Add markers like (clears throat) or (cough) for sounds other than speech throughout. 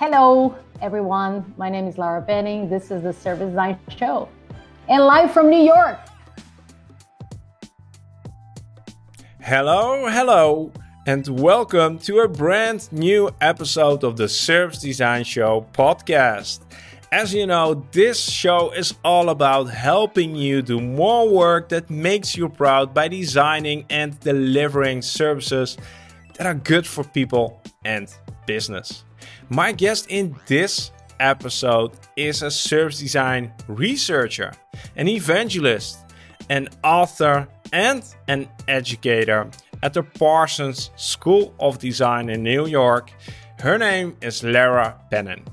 Hello, everyone. My name is Lara Penin. This is the Service Design Show, and live from New York. Hello, hello, and welcome to a brand new episode of the Service Design Show podcast. As you know, this show is all about helping you do more work that makes you proud by designing and delivering services that are good for people and business. My guest in this episode is a service design researcher, an evangelist, an author, and an educator at the Parsons School of Design in New York. Her name is Lara Penin.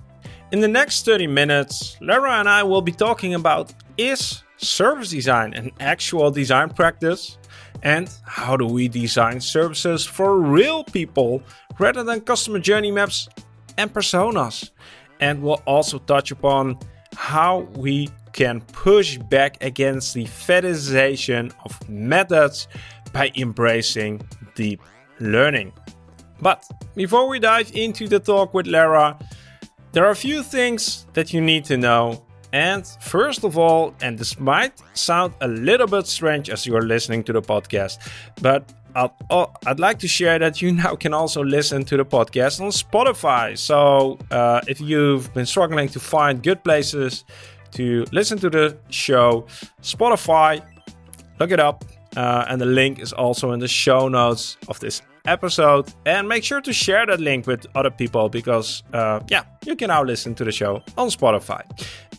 In the next 30 minutes, Lara and I will be talking about is service design an actual design practice? And how do we design services for real people rather than customer journey maps and personas? And we'll also touch upon how we can push back against the fetishization of methods by embracing deep learning. But before we dive into the talk with Lara, there are a few things that you need to know. And first of all, and this might sound a little bit strange as you're listening to the podcast, but I'd, oh, I'd like to share that you (laughs) now can also listen to the podcast on Spotify. So uh, if you've been struggling to find good places to listen to the show, Spotify, look it up. Uh, and the link is also in the show notes of this episode. And make sure to share that link with other people because, uh, yeah, you can now listen to the show on Spotify.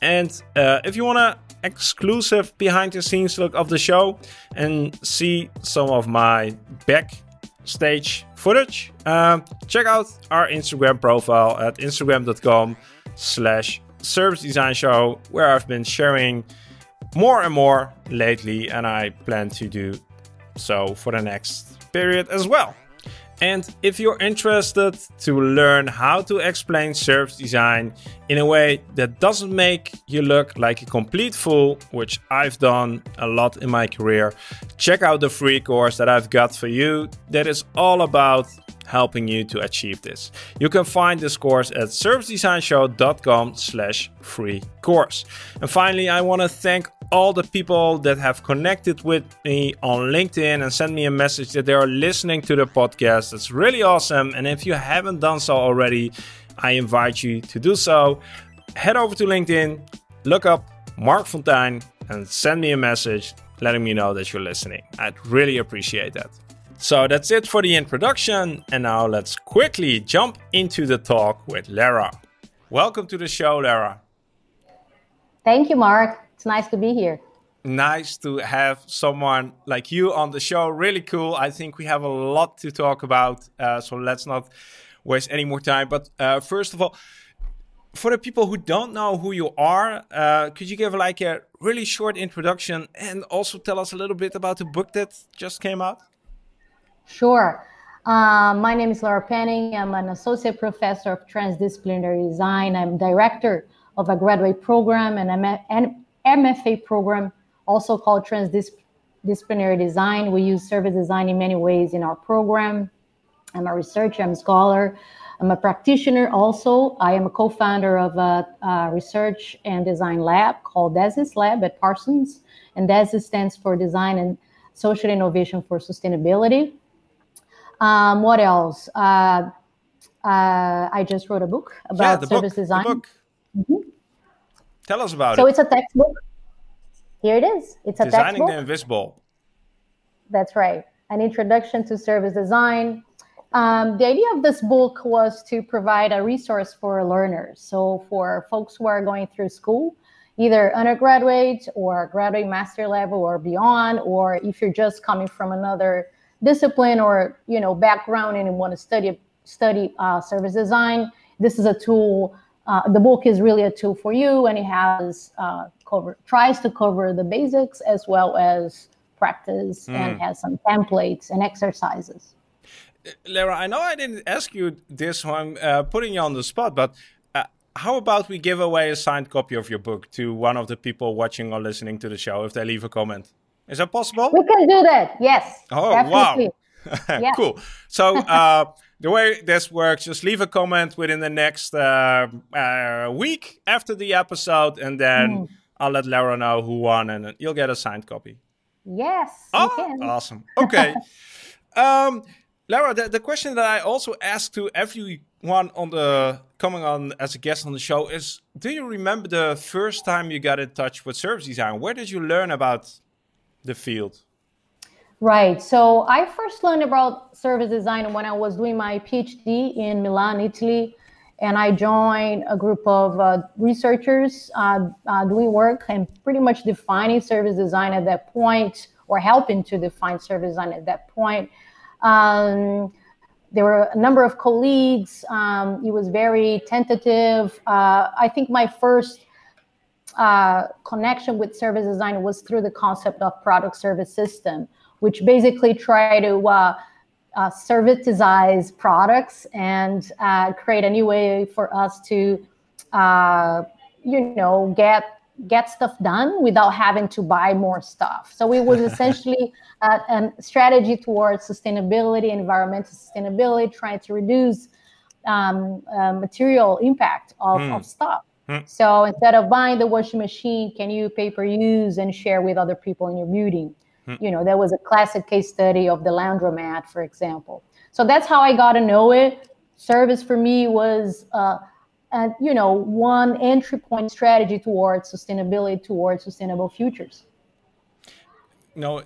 And uh, if you want to exclusive behind the scenes look of the show and see some of my backstage footage, um, check out our Instagram profile at instagram.com slash service design show where I've been sharing more and more lately and I plan to do so for the next period as well. And if you're interested to learn how to explain service design in a way that doesn't make you look like a complete fool, which I've done a lot in my career, check out the free course that I've got for you that is all about helping you to achieve this. You can find this course at servicedesignshow.com slash free course. And finally, I want to thank all the people that have connected with me on LinkedIn and sent me a message that they are listening to the podcast. That's really awesome. And if you haven't done so already, I invite you to do so. Head over to LinkedIn, look up Marc Fonteijn, and send me a message letting me know that you're listening. I'd really appreciate that. So that's it for the introduction, and now let's quickly jump into the talk with Lara. Welcome to the show, Lara. Thank you, Mark. It's nice to be here. Nice to have someone like you on the show. Really cool. I think we have a lot to talk about, uh, so let's not waste any more time. But uh, first of all, for the people who don't know who you are, uh, could you give like a really short introduction and also tell us a little bit about the book that just came out? Sure. Um, my name is Laura Penin. I'm an associate professor of transdisciplinary design. I'm director of a graduate program and I'm an MFA program, also called transdisciplinary design. We use service design in many ways in our program. I'm a researcher, I'm a scholar, I'm a practitioner also. I am a co founder of a, a, research and design lab called DESIS Lab at Parsons. And DESIS stands for Design and Social Innovation for Sustainability. Um, what else? Uh, uh, I just wrote a book about yeah, service book, design. Mm-hmm. Tell us about so it. So it's a textbook. Here it is. It's a Designing textbook. the Invisible. That's right. An introduction to service design. Um, the idea of this book was to provide a resource for learners. So for folks who are going through school, either undergraduate or graduate master level or beyond, or if you're just coming from another discipline or you know background and you want to study study uh, service design, this is a tool. Uh, the book is really a tool for you, and it has uh, cover tries to cover the basics as well as practice mm. and has some templates and exercises. Lara, I know I didn't ask you this one, uh, putting you on the spot, but uh, how about we give away a signed copy of your book to one of the people watching or listening to the show if they leave a comment? Is that possible? We can do that. Yes. Oh definitely. (laughs) wow. yeah. cool. So uh, (laughs) the way this works, just leave a comment within the next uh, uh, week after the episode, and then mm. I'll let Laura know who won, and you'll get a signed copy. Yes. Oh, awesome. (laughs) Okay. um, Laura, the, the question that I also ask to everyone on the coming on as a guest on the show is: Do you remember the first time you got in touch with service design? Where did you learn about the field? Right. So I first learned about service design when I was doing my PhD in Milan, Italy. And I joined a group of uh, researchers uh, uh, doing work and pretty much defining service design at that point, or helping to define service design at that point. Um, there were a number of colleagues. Um, it was very tentative. Uh, I think my first uh, connection with service design was through the concept of product service system which basically try to uh, uh, servitize products and uh, create a new way for us to, uh, you know, get get stuff done without having to buy more stuff. So it was (laughs) essentially a, a strategy towards sustainability, environmental sustainability, trying to reduce um, uh, material impact of, mm. of stuff. Hmm. So instead of buying the washing machine, can you pay per use and share with other people in your building? Hmm. You know, there was a classic case study of the laundromat, for example. So that's how I got to know it. Service for me was, uh, and you know, one entry point strategy towards sustainability, towards sustainable futures. No,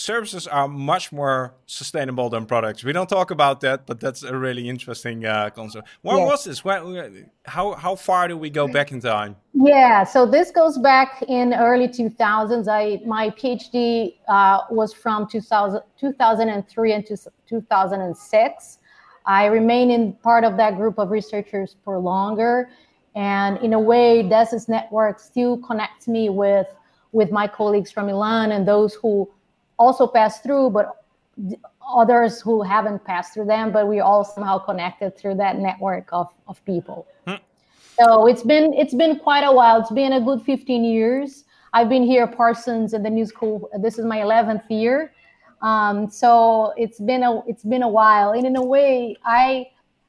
services are much more sustainable than products. We don't talk about that, but that's a really interesting uh, concept. When yes. was this? When, how how far do we go back in time? Yeah, so this goes back in early 2000s. I my PhD uh, was from 2000, 2003 and 2006. I remain in part of that group of researchers for longer, and in a way, DESIS network still connects me with with my colleagues from Milan and those who also pass through, but others who haven't passed through them, but we all somehow connected through that network of, of people. Hmm. So it's been it's been quite a while. It's been a good 15 years. I've been here at Parsons in the new school. This is my 11th year. Um, so it's been a it's been a while. And in a way, I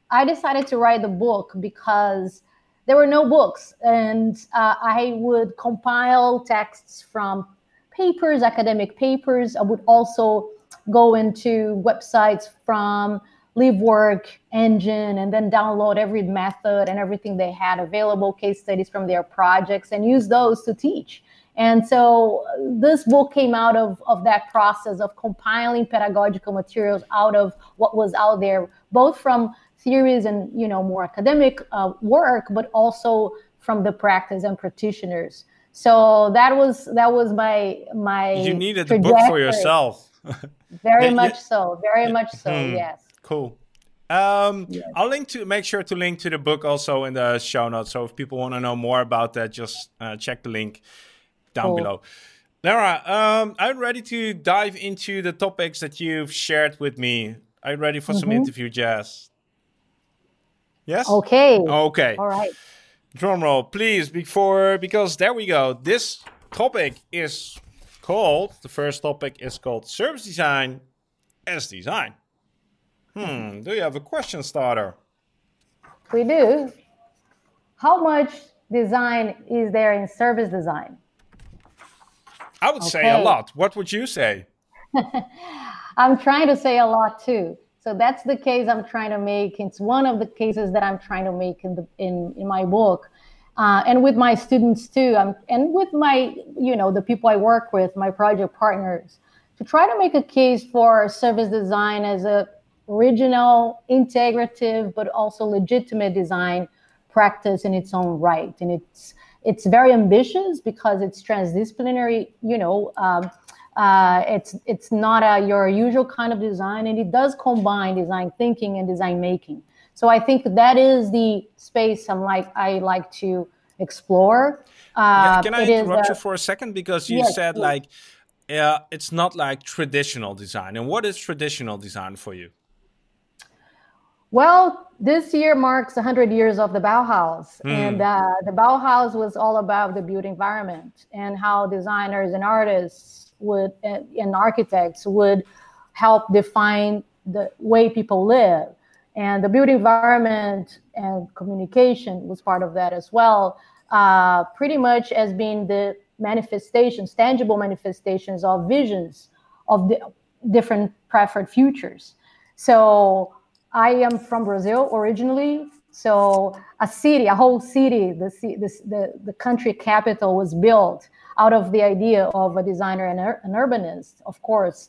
I decided to write the book because there were no books, and uh, I would compile texts from papers, academic papers. I would also go into websites from LiveWork engine and then download every method and everything they had available, case studies from their projects, and use those to teach. And so this book came out of, of that process of compiling pedagogical materials out of what was out there, both from theories and you know more academic uh, work, but also from the practice and practitioners. So that was that was my my. You needed the book for yourself. (laughs) very much so. Very much so. Hmm. Yes. Cool. Um, yes. I'll link to make sure to link to the book also in the show notes. So if people want to know more about that, just uh, check the link down cool. below. Laura, um, I'm ready to dive into the topics that you've shared with me. Are you ready for mm-hmm. some interview jazz? Yes. Okay. Okay. All right drum roll please before because there we go. This topic is called the first topic is called service design as design. Hmm do you have a question starter? We do. How much design is there in service design? I would okay. say a lot. What would you say? (laughs) I'm trying to say a lot too so that's the case I'm trying to make. It's one of the cases that I'm trying to make in the in, in my book. Uh, and with my students too, um, and with my, you know, the people I work with, my project partners, to try to make a case for service design as a original, integrative, but also legitimate design practice in its own right. And it's it's very ambitious because it's transdisciplinary, you know, um, uh, it's it's not a your usual kind of design, and it does combine design thinking and design making. So I think that is the space I'm like I like to explore. Uh, yeah, can I interrupt you for a second because you yes, said yes. like yeah, it's not like traditional design. And what is traditional design for you? Well, this year marks 100 years of the Bauhaus. Mm. And uh, the Bauhaus was all about the built environment and how designers and artists would and architects would help define the way people live and the built environment and communication was part of that as well. Uh, pretty much as being the manifestations, tangible manifestations of visions of the different preferred futures. So I am from Brazil originally. So a city, a whole city, the, the, the country capital was built out of the idea of a designer and an urbanist, of course,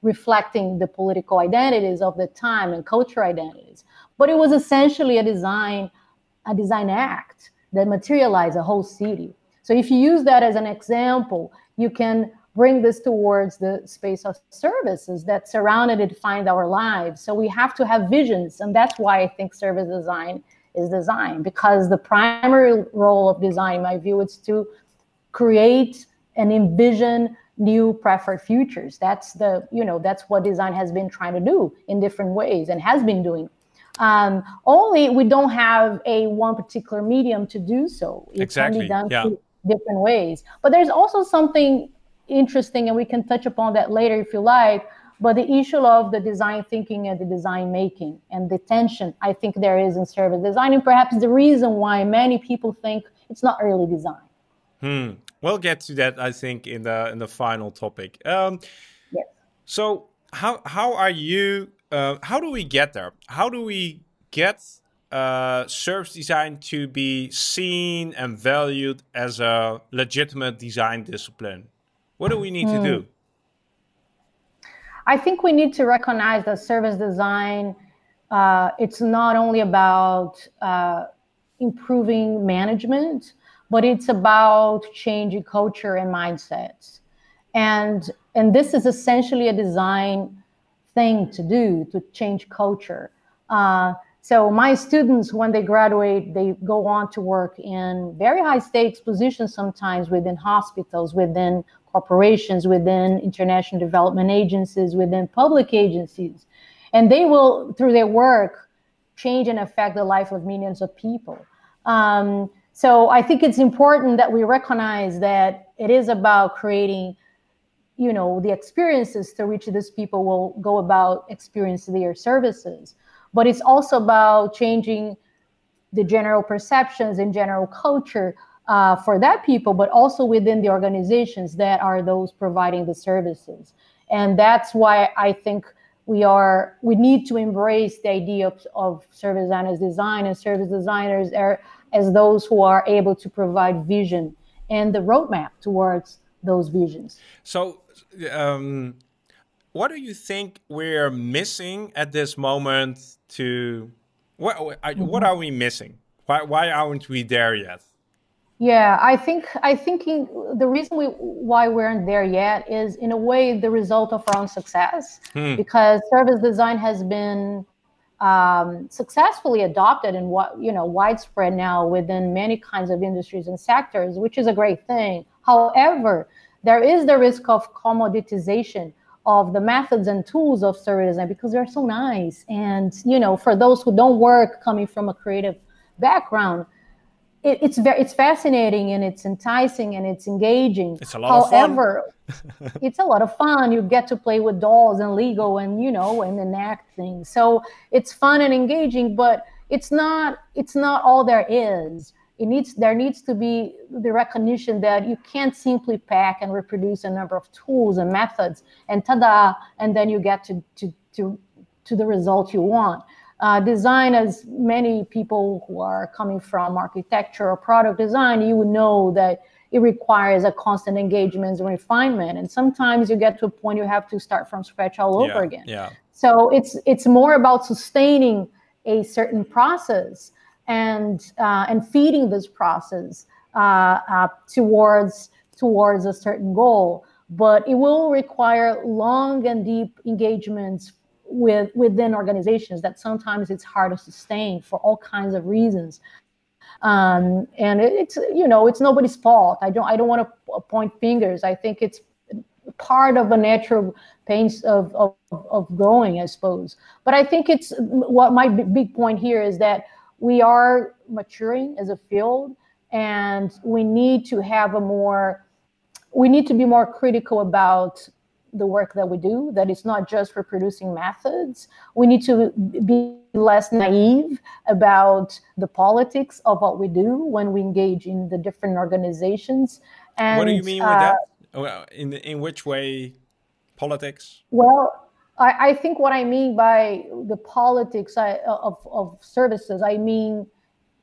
reflecting the political identities of the time and culture identities. But it was essentially a design, a design act that materialized a whole city. So if you use that as an example, you can bring this towards the space of services that surround and define our lives. So we have to have visions, and that's why I think service design is design because the primary role of design, in my view, is to create and envision new preferred futures. That's the you know that's what design has been trying to do in different ways and has been doing um, only we don't have a one particular medium to do so. It exactly. can be done yeah different ways. But there's also something interesting, and we can touch upon that later if you like. But the issue of the design thinking and the design making and the tension I think there is in service design, and perhaps the reason why many people think it's not early design. Hmm. We'll get to that, I think, in the in the final topic. Um, yes. So how how are you? Uh, how do we get there? How do we get uh, service design to be seen and valued as a legitimate design discipline? What do we need to do? Hmm. I think we need to recognize that service design uh, it's not only about uh, improving management, but it's about changing culture and mindsets. And and this is essentially a design thing to do to change culture. Uh, so my students, when they graduate, they go on to work in very high stakes positions sometimes within hospitals, within corporations, within international development agencies, within public agencies. And they will, through their work, change and affect the life of millions of people. Um, so I think it's important that we recognize that it is about creating, you know, the experiences through which these people will go about experiencing their services but it's also about changing the general perceptions and general culture uh, for that people, but also within the organizations that are those providing the services. And that's why I think we are we need to embrace the idea of, of service as design and service designers are, as those who are able to provide vision and the roadmap towards those visions. So um, what do you think we're missing at this moment to what mm-hmm. what are we missing why why aren't we there yet yeah i think i think the reason we why we aren't there yet is in a way the result of our own success hmm. because service design has been um, successfully adopted and what you know widespread now within many kinds of industries and sectors which is a great thing however there is the risk of commoditization of the methods and tools of service design because they're so nice. And you know, for those who don't work coming from a creative background, it, it's very it's fascinating and it's enticing and it's engaging. It's a lot However, of fun. (laughs) it's a lot of fun. You get to play with dolls and Lego and you know and enact things. So it's fun and engaging, but it's not it's not all there is it needs there needs to be the recognition that you can't simply pack and reproduce a number of tools and methods and ta-da and then you get to to to, to the result you want uh, design as many people who are coming from architecture or product design you would know that it requires a constant engagement and refinement. And sometimes you get to a point you have to start from scratch all over yeah, again. yeah. So it's it's more about sustaining a certain process and uh, and feeding this process uh, uh, towards towards a certain goal. But it will require long and deep engagements with within organizations that sometimes it's hard to sustain for all kinds of reasons. Um, and it, it's you know it's nobody's fault. I don't I don't want to point fingers. I think it's part of a natural pace of, of, of growing, I suppose. But I think it's what my big point here is that we are maturing as a field and we need to have a more we need to be more critical about the work that we do, that it's not just reproducing methods. We need to be less naive about the politics of what we do when we engage in the different organizations. And, what do you mean with uh, that? Oh, in, in which way politics? Well, I, I, think what I mean by the politics of, of services, I mean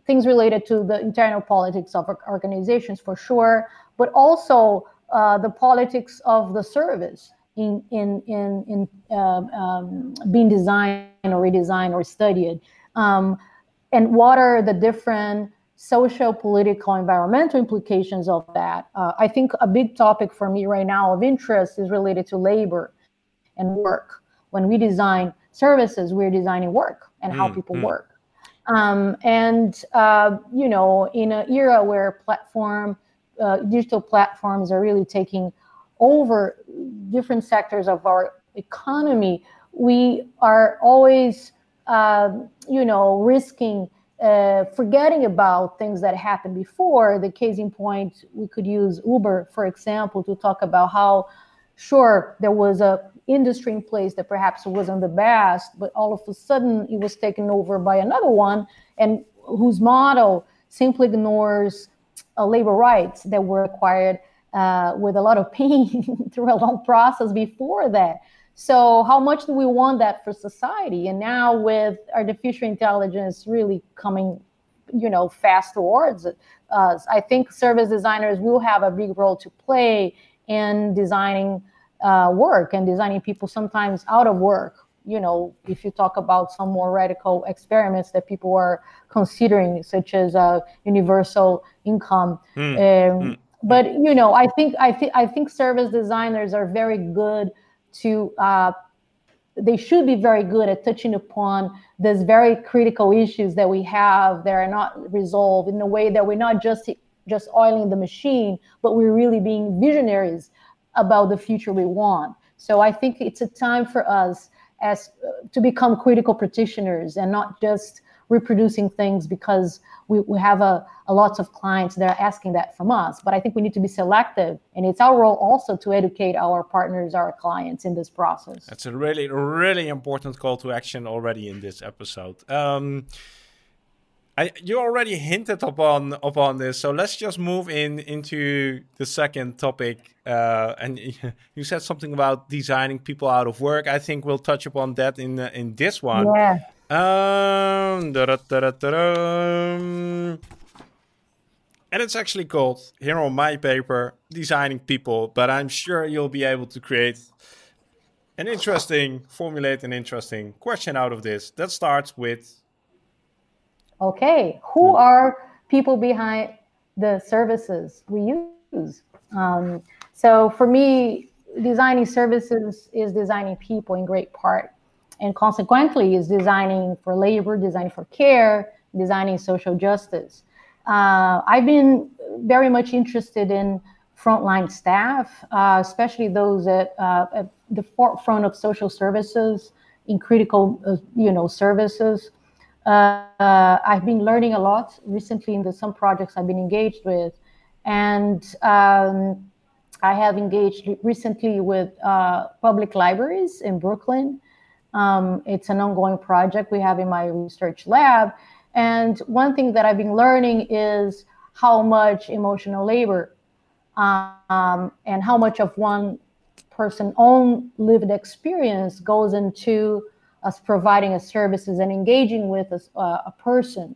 things related to the internal politics of organizations for sure, but also uh, the politics of the service in in in, in uh, um, being designed or redesigned or studied, um, and what are the different social, political, environmental implications of that? Uh, I think a big topic for me right now of interest is related to labor and work. When we design services, we're designing work and how mm, people mm. work. Um, and uh, you know, in an era where platform, uh, digital platforms are really taking over different sectors of our economy, we are always, uh, you know, risking uh, forgetting about things that happened before. The case in point, we could use Uber, for example, to talk about how, sure, there was a industry in place that perhaps wasn't the best, but all of a sudden it was taken over by another one, and whose model simply ignores uh, labor rights that were acquired uh, with a lot of (laughs) pain through a long process before that. So, how much do we want that for society? And now, with artificial intelligence really coming, you know, fast towards us, I think service designers will have a big role to play in designing uh, work and designing people sometimes out of work. You know, if you talk about some more radical experiments that people are considering, such as uh, universal income. Mm. Um, mm. But you know, I think I think I think service designers are very good to uh, they should be very good at touching upon these very critical issues that we have that are not resolved in a way that we're not just just oiling the machine, but we're really being visionaries about the future we want. So I think it's a time for us as uh, to become critical practitioners and not just reproducing things because we, we have a, a lots of clients that are asking that from us. But i think we need to be selective and it's our role also to educate our partners our clients in this process. That's a really really important call to action already in this episode. Um, I, you already hinted upon upon this, so let's just move in into the second topic. Uh, and (laughs) you said something about designing people out of work. I think we'll touch upon that in uh, in this one. Yeah. Um, and it's actually called here on my paper designing people but i'm sure you'll be able to create an interesting formulate an interesting question out of this that starts with okay who hmm. are people behind the services we use um, so for me designing services is designing people in great part and consequently is designing for labor, designing for care, designing social justice. Uh, I've been very much interested in frontline staff, uh, especially those at, uh, at, the forefront of social services in critical, uh, you know, services. Uh, I've been learning a lot recently in the, some projects I've been engaged with, and um, I have engaged recently with uh, public libraries in Brooklyn um, it's an ongoing project we have in my research lab. And one thing that I've been learning is how much emotional labor um, and how much of one person's own lived experience goes into us providing us services and engaging with a, uh, a person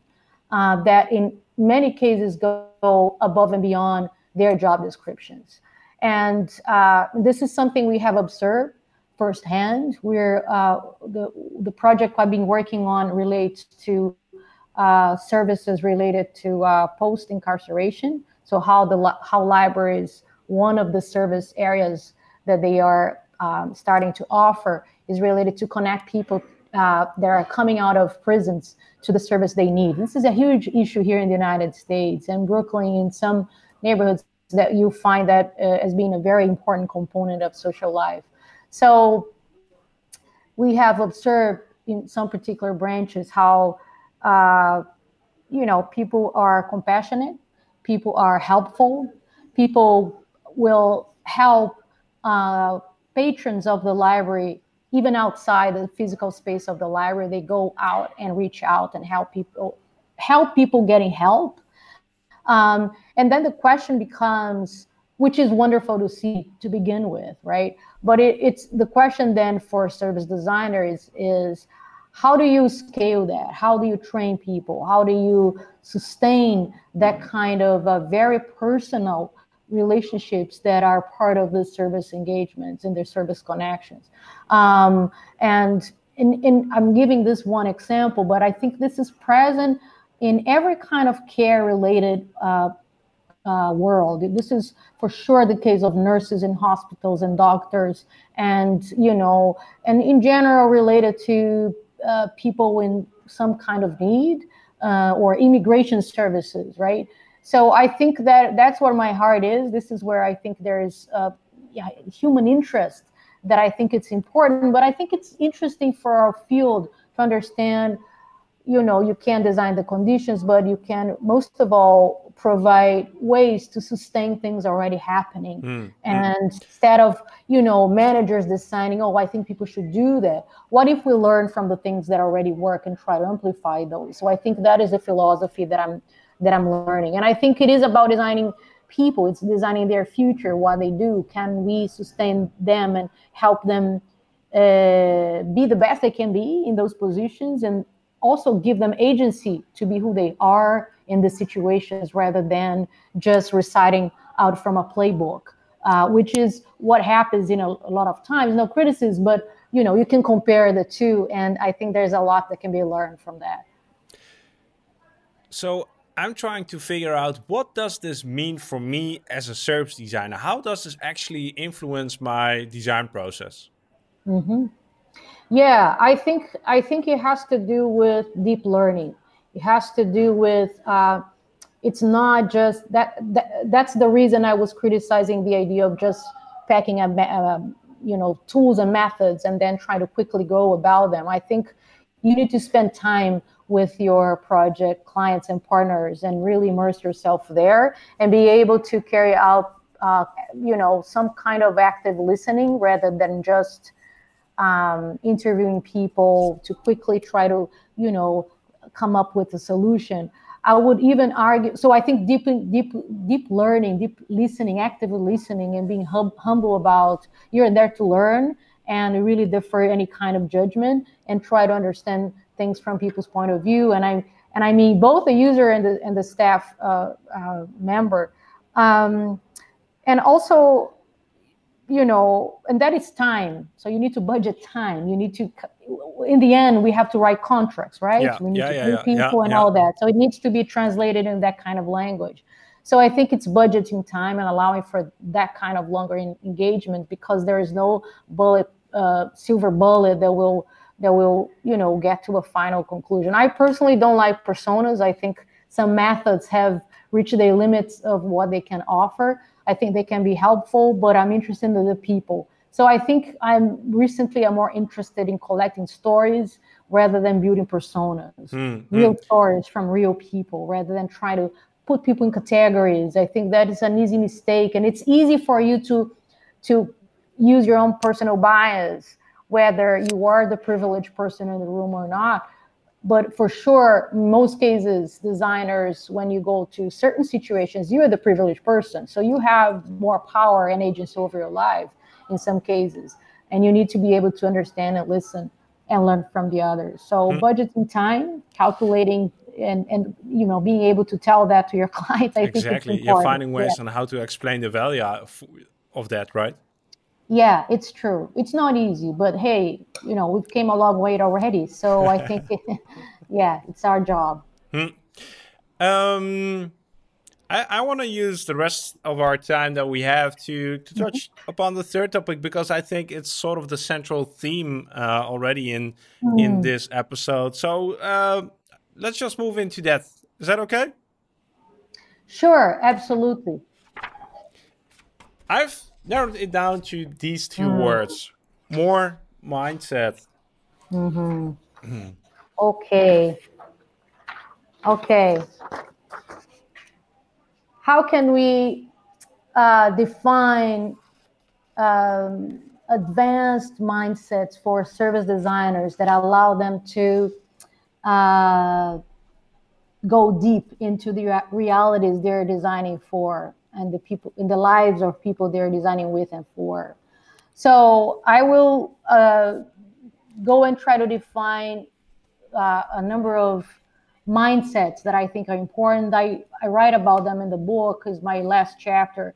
uh, that in many cases go above and beyond their job descriptions. And uh, this is something we have observed firsthand. We're uh, the the project I've been working on relates to uh, services related to uh, post incarceration. So how the how libraries one of the service areas that they are um, starting to offer is related to connect people uh, that are coming out of prisons to the service they need. This is a huge issue here in the United States and Brooklyn in some neighborhoods that you find that uh, as being a very important component of social life. So we have observed in some particular branches how, uh, you know, people are compassionate, people are helpful, people will help uh, patrons of the library, even outside the physical space of the library, they go out and reach out and help people help people getting help. Um, and then the question becomes, which is wonderful to see to begin with, right? But it, it's the question then for service designers is how do you scale that? How do you train people? How do you sustain that kind of uh, very personal relationships that are part of the service engagements and their service connections? Um, and in, in, I'm giving this one example, but I think this is present in every kind of care related uh, uh, world. This is for sure the case of nurses in hospitals and doctors, and you know, and in general related to uh, people in some kind of need uh, or immigration services, right? So I think that that's where my heart is. This is where I think there is uh, yeah, human interest that I think it's important. But I think it's interesting for our field to understand you know you can design the conditions but you can most of all provide ways to sustain things already happening mm. and mm. instead of you know managers deciding oh i think people should do that what if we learn from the things that already work and try to amplify those so i think that is a philosophy that i'm that i'm learning and i think it is about designing people it's designing their future what they do can we sustain them and help them uh, be the best they can be in those positions and also give them agency to be who they are in the situations rather than just reciting out from a playbook, uh, which is what happens in a, a, lot of times. No criticism, but you know you can compare the two, and I think there's a lot that can be learned from that. So I'm trying to figure out what does this mean for me as a service designer. How does this actually influence my design process? Mm-hmm. Yeah, I think I think it has to do with deep learning. It has to do with uh, it's not just that, that. That's the reason I was criticizing the idea of just packing a, uh, you know tools and methods and then trying to quickly go about them. I think you need to spend time with your project clients and partners and really immerse yourself there and be able to carry out uh, you know some kind of active listening rather than just um, interviewing people to quickly try to, you know, come up with a solution. I would even argue. So I think deep, deep, deep learning, deep listening, actively listening, and being hum- humble about you're there to learn and really defer any kind of judgment and try to understand things from people's point of view. And I and I mean both the user and the and the staff uh, uh, member. Um, and also you know, and that is time. So you need to budget time. You need to, in the end, we have to write contracts, right? Yeah, we need yeah, to yeah, pay people yeah, and yeah. all that. So it needs to be translated in that kind of language. So I think it's budgeting time and allowing for that kind of longer in, engagement because there is no bullet, uh, silver bullet that will that will you know get to a final conclusion. I personally don't like personas. I think some methods have reached their limits of what they can offer. I think they can be helpful, but I'm interested in the people. So I think I'm recently I'm more interested in collecting stories rather than building personas, mm, real mm. stories from real people, rather than trying to put people in categories. I think that is an easy mistake, and it's easy for you to to use your own personal bias, whether you are the privileged person in the room or not but for sure most cases designers when you go to certain situations you're the privileged person so you have more power and agency over your life in some cases and you need to be able to understand and listen and learn from the others so mm-hmm. budgeting time calculating and and you know being able to tell that to your (laughs) clients i exactly. think important. you're finding ways yeah. on how to explain the value of, of that right yeah, it's true. It's not easy, but hey, you know, we've came a long way already. So I (laughs) think, (laughs) yeah, it's our job. Hmm. Um, I, I want to use the rest of our time that we have to to mm-hmm. touch mm-hmm. upon the third topic because I think it's sort of the central theme uh, already in mm. in this episode. So uh, let's just move into that. Is that okay? Sure, absolutely. I've narrowed it down to these two mm. words more mindset. Mm-hmm. Mm. Okay. Okay. How can we uh, define um, advanced mindsets for service designers that allow them to uh, go deep into the realities they're designing for and the people in the lives of people they're designing with and for. So I will uh, go and try to define uh, a number of mindsets that I think are important. I, I write about them in the book is my last chapter.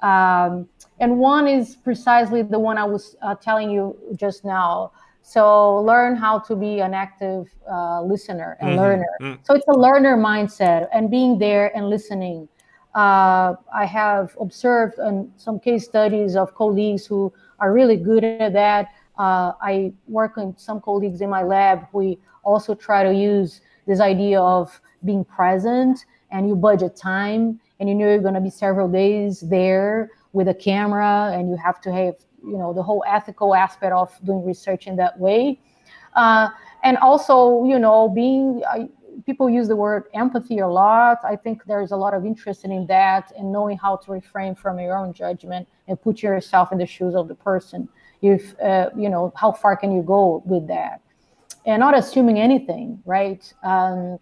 Um, and one is precisely the one I was uh, telling you just now. So learn how to be an active uh, listener and mm-hmm. learner. Mm-hmm. So it's a learner mindset and being there and listening. Uh, I have observed in some case studies of colleagues who are really good at that. Uh, I work with some colleagues in my lab. We also try to use this idea of being present and you budget time and you know you're going to be several days there with a camera and you have to have you know the whole ethical aspect of doing research in that way uh, and also you know being people use the word empathy a lot. I think there's a lot of interest in that and knowing how to refrain from your own judgment and put yourself in the shoes of the person. If uh, you know how far can you go with that? And not assuming anything right? Um,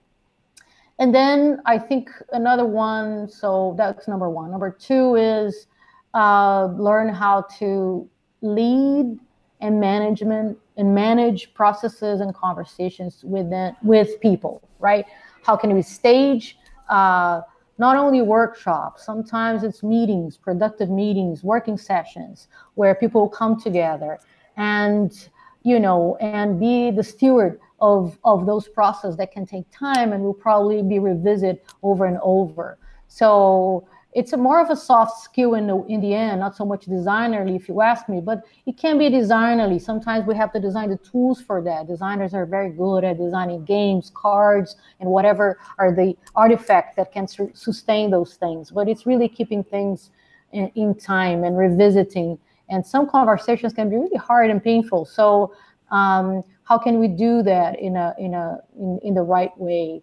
and then i think another one so that's number one. Number two is uh, learn how to lead and management and manage processes and conversations within with people right? How can we stage uh, not only workshops sometimes it's meetings productive meetings working sessions where people come together and you know and be the steward of of those processes that can take time and will probably be revisited over and over. So it's a more of a soft skill in the in the end, not so much designerly, if you ask me, but it can be designerly. Sometimes we have to design the tools for that. Designers are very good at designing games, cards, and whatever are the artifacts that can su- sustain those things. But it's really keeping things in, in, time and revisiting. And some conversations can be really hard and painful. So um, how can we do that in a in a in, in the right way?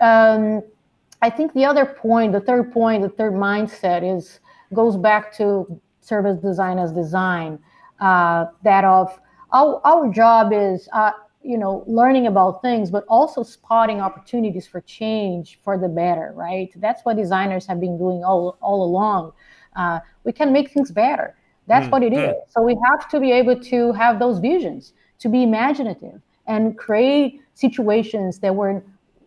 Um, I think the other point, the third point, the third mindset is goes back to service design as design. Uh, that of our, our job is, uh, you know, learning about things, but also spotting opportunities for change for the better, right? That's what designers have been doing all, all along. Uh, we can make things better. That's mm, what it is. So we have to be able to have those visions, to be imaginative and create situations that were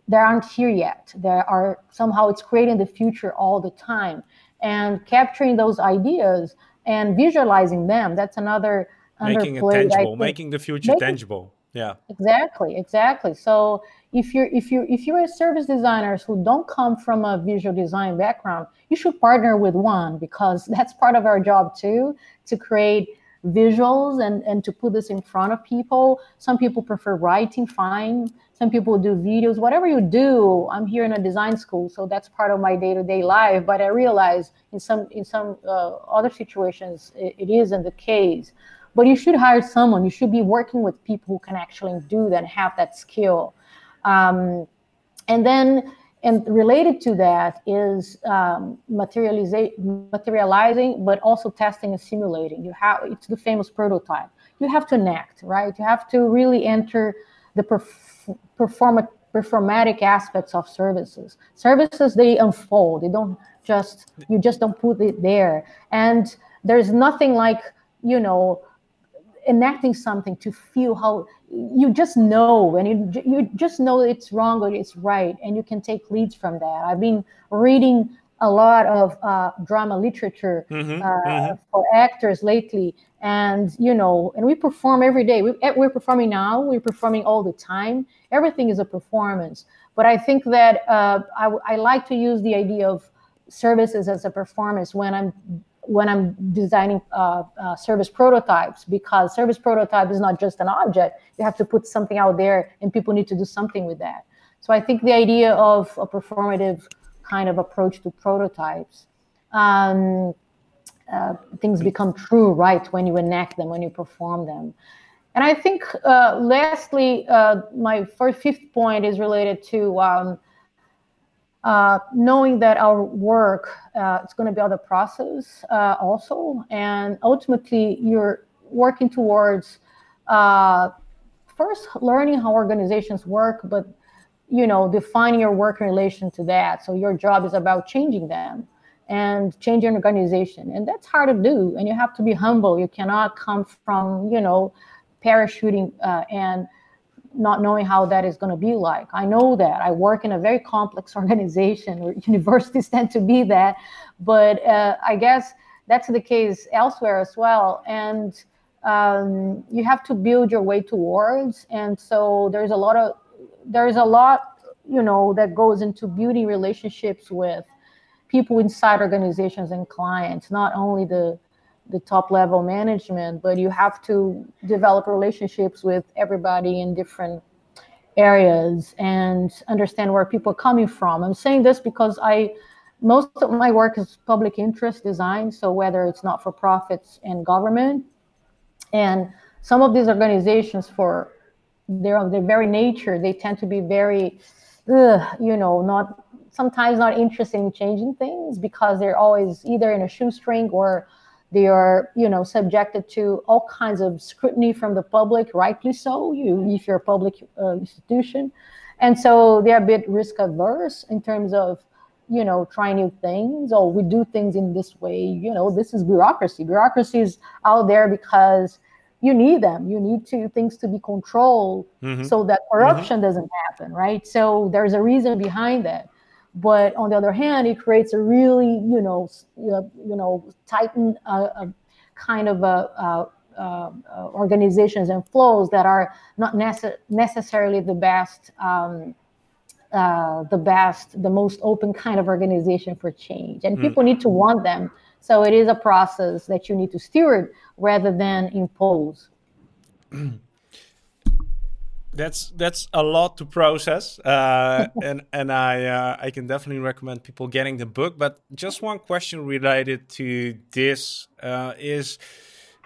they aren't here yet. There are somehow it's creating the future all the time, and capturing those ideas and visualizing them. That's another making it tangible, making the future tangible. Yeah, exactly, exactly. So if you're if you if you're a service designers who don't come from a visual design background, you should partner with one because (laughs) that's part of our job too to create visuals and and to put this in front of people. Some people prefer writing fine. Some people do videos. Whatever you do i'm here in a design school so that's part of my day-to-day life. But i realize in some in some uh, other situations it, it isn't the case. But you should hire someone. You should be working with people who can actually do that have that skill. Um, and then and related to that is um, materializing but also testing and simulating you have it's the famous prototype you have to enact right you have to really enter the perf- perform performatic aspects of services. Services they unfold. They don't just you just don't put it there. And there's nothing like you know enacting something to feel how you just know and you you just know it's wrong or it's right and you can take leads from that. I've been reading a lot of uh, drama literature mm-hmm, uh, mm-hmm. for actors lately and you know and we perform every day we, eh, we're performing now we're performing all the time everything is a performance but i think that uh, I, I like to use the idea of services as a performance when i'm when i'm designing uh, uh, service prototypes because service prototype is not just an object. You have to put something out there and people need to do something with that. So i think the idea of a performative kind of approach to prototypes um, uh, things become true right when you enact them when you perform them. And i think uh, lastly uh, my first fifth point is related to um, uh, knowing that our work uh, is going to be other process uh, also and ultimately you're working towards uh, first learning how organizations work, but you know, defining your work in relation to that. So your job is about changing them and changing an organization, and that's hard to do. And you have to be humble. You cannot come from you know parachuting uh, and not knowing how that is going to be like. I know that. I work in a very complex (laughs) organization. Where universities tend to be that, but uh, I guess that's the case elsewhere as well. And um, you have to build your way towards. And so there's a lot of there's a lot you know that goes into building relationships with people inside organizations and clients, not only the the top level management, but you have to develop relationships with everybody in different areas and understand where people are coming from. I'm saying this because I most of my work is public interest design, so whether it's not for profits and government, and some of these organizations for their their very nature, they tend to be very, ugh, you know, not sometimes not interested in changing things because they're always either in a shoestring or they are, you know, subjected to all kinds of scrutiny from the public, rightly so. You, if you're a public uh, institution, and so they're a bit risk averse in terms of, you know, trying new things. Or oh, we do things in this way. You know, this is bureaucracy. Bureaucracy is out there because you need them. You need to things to be controlled mm-hmm. so that corruption mm-hmm. doesn't happen, right? So there's a reason behind that. But on the other hand, it creates a really, you know, you know, tightened uh, uh, kind of a, uh, uh, uh, organizations and flows that are not nece- necessarily the best, um, uh, the best, the most open kind of organization for change. And mm. people need to want them. So it is a process that you need to steward rather than impose. (clears throat) that's that's a lot to process, uh, (laughs) and and I uh, I can definitely recommend people getting the book. But just one question related to this uh, is,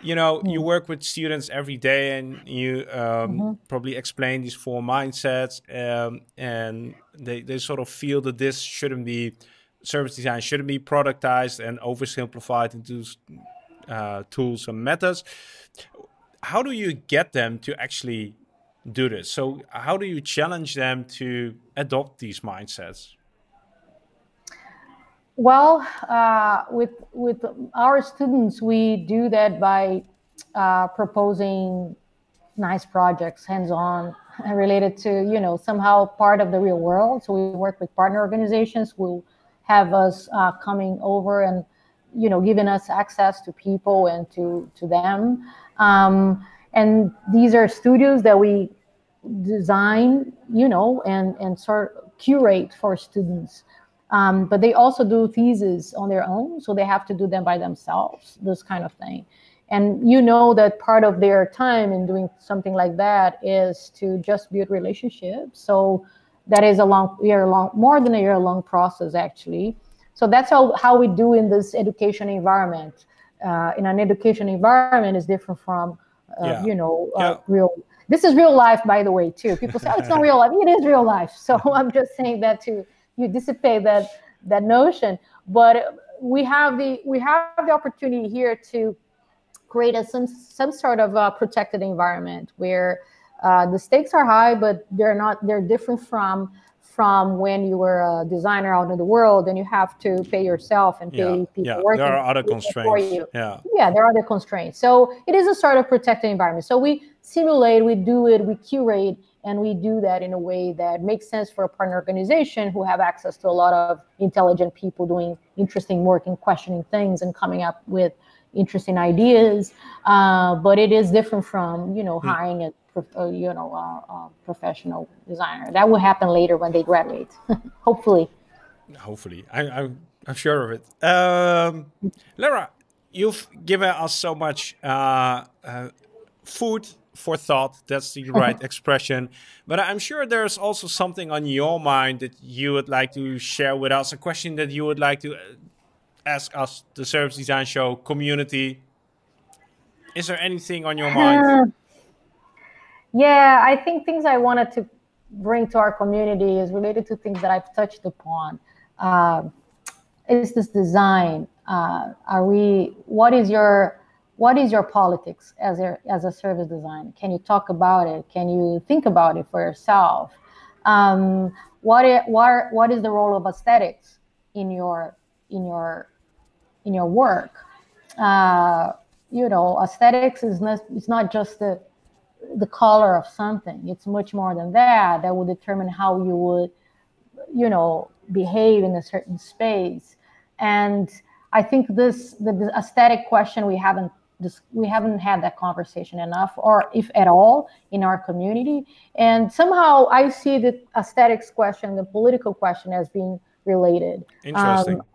you know, mm. you work with students every day, and you um, mm-hmm. probably explain these four mindsets, um, and they they sort of feel that this shouldn't be service design shouldn't be productized and oversimplified into uh, tools and methods. How do you get them to actually do this. So, how do you challenge them to adopt these mindsets? Well, uh, with with our students, we do that by uh, proposing nice projects, hands-on, (laughs) related to you know somehow part of the real world. So we work with partner organizations who have us uh, coming over and you know giving us access to people and to to them. Um, and these are studios that we design, you know, and and sort of curate for students. Um, but they also do theses on their own, so they have to do them by themselves. This kind of thing, and you know that part of their time in doing something like that is to just build relationships. So that is a long year long, more than a year long process actually. So that's how how we do in this education environment. Uh, in an education environment is different from uh, yeah. you know uh, yeah. real this is real life, by the way, too. People say, "Oh, it's not (laughs) real life." It is real life. So (laughs) I'm just saying that to you dissipate that that notion. But we have the we have the opportunity here to create a some some sort of a protected environment where uh, the stakes are high, but they're not. They're different from from when you were a designer out in the world and you have to pay yourself and pay yeah, people yeah. working there are other constraints. Yeah. Yeah there are other constraints. So it is a sort of protected environment. So we simulate we do it we curate and we do that in a way that makes sense for a partner organization who have access to a lot of intelligent people doing interesting work and questioning things and coming up with interesting ideas uh, but it is different from you know hmm. hiring a uh, you know, uh, uh, professional designer. That will happen later when they graduate, (laughs) hopefully. Hopefully, I, am I'm, I'm sure of it. Um, Lara, you've given us so much uh, uh, food for thought. That's the (laughs) right expression. But I'm sure there's also something on your mind that you would like to share with us. A question that you would like to uh, ask us, the Service Design Show community. Is there anything on your mind? Yeah, I think things I wanted to bring to our community is related to things that I've touched upon. Uh, is this design? Uh, are we? What is your what is your politics as a as a service design? Can you talk about it? Can you think about it for yourself? Um, what is, what what is the role of aesthetics in your in your in your work? Uh, you know, aesthetics is not it's not just the the color of something. It's much more than that. That will determine how you would, you know, behave in a certain space. And I think this the, the aesthetic question we haven't this, we haven't had that conversation enough, or if at all, in our community. And somehow I see the aesthetics question, the political question, as being related. Interesting. Um,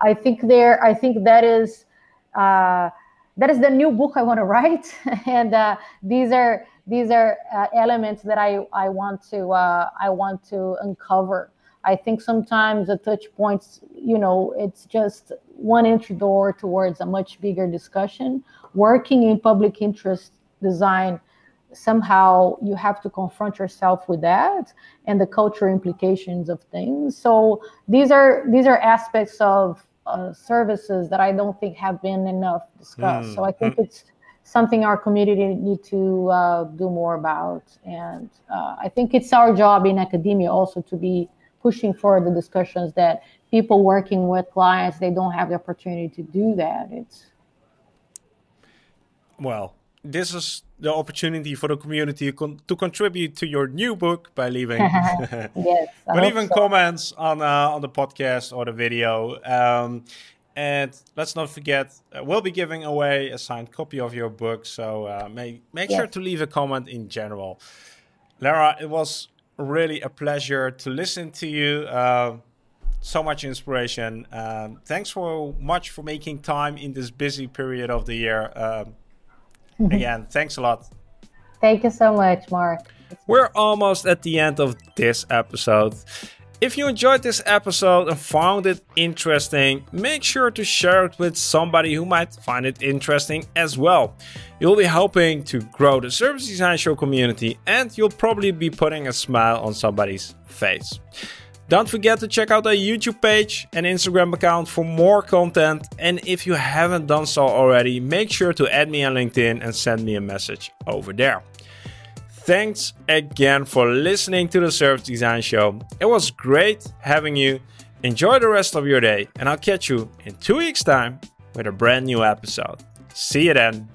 I think there. I think that is. Uh, that is the new book I want to (laughs) write, and uh, these are these are uh, elements that I, I want to uh, I want to uncover. I think sometimes the touch points, you know, it's just one entry door towards a much bigger discussion. Working in public interest design, somehow you have to confront yourself with that and the cultural implications of things. So these are these are aspects of uh, services that I don't think have been enough discussed. Mm. So I think mm. it's something our community need to uh, do more about. And uh, I think it's our job in academia also to be pushing for the discussions that people working with clients they don't have the opportunity to do that. It's well, this is the opportunity for the community con- to contribute to your new book by leaving (laughs) yes, (laughs) by leaving so. comments on uh, on the podcast or the video. Um, and let's not forget, uh, we'll be giving away a signed copy of your book. So uh, make make yes. sure to leave a comment in general. Lara, it was really a pleasure to listen to you. Uh, so much inspiration. Um, thanks so much for making time in this busy period of the year. Um, (laughs) again, thanks a lot. Thank you so much, Marc. We're almost at the end of this episode. If you enjoyed this episode and found it interesting, make sure to share it with somebody who might find it interesting as well. You'll be helping to grow the Service Design Show community and you'll probably be putting a smile on somebody's face. Don't forget to check out our YouTube page and Instagram account for more content. And if you haven't done so already, make sure to add me on LinkedIn and send me a message over there. Thanks again for listening to the Service Design Show. It was great having you. Enjoy the rest of your day, and I'll catch you in two weeks' time with a brand new episode. See you then.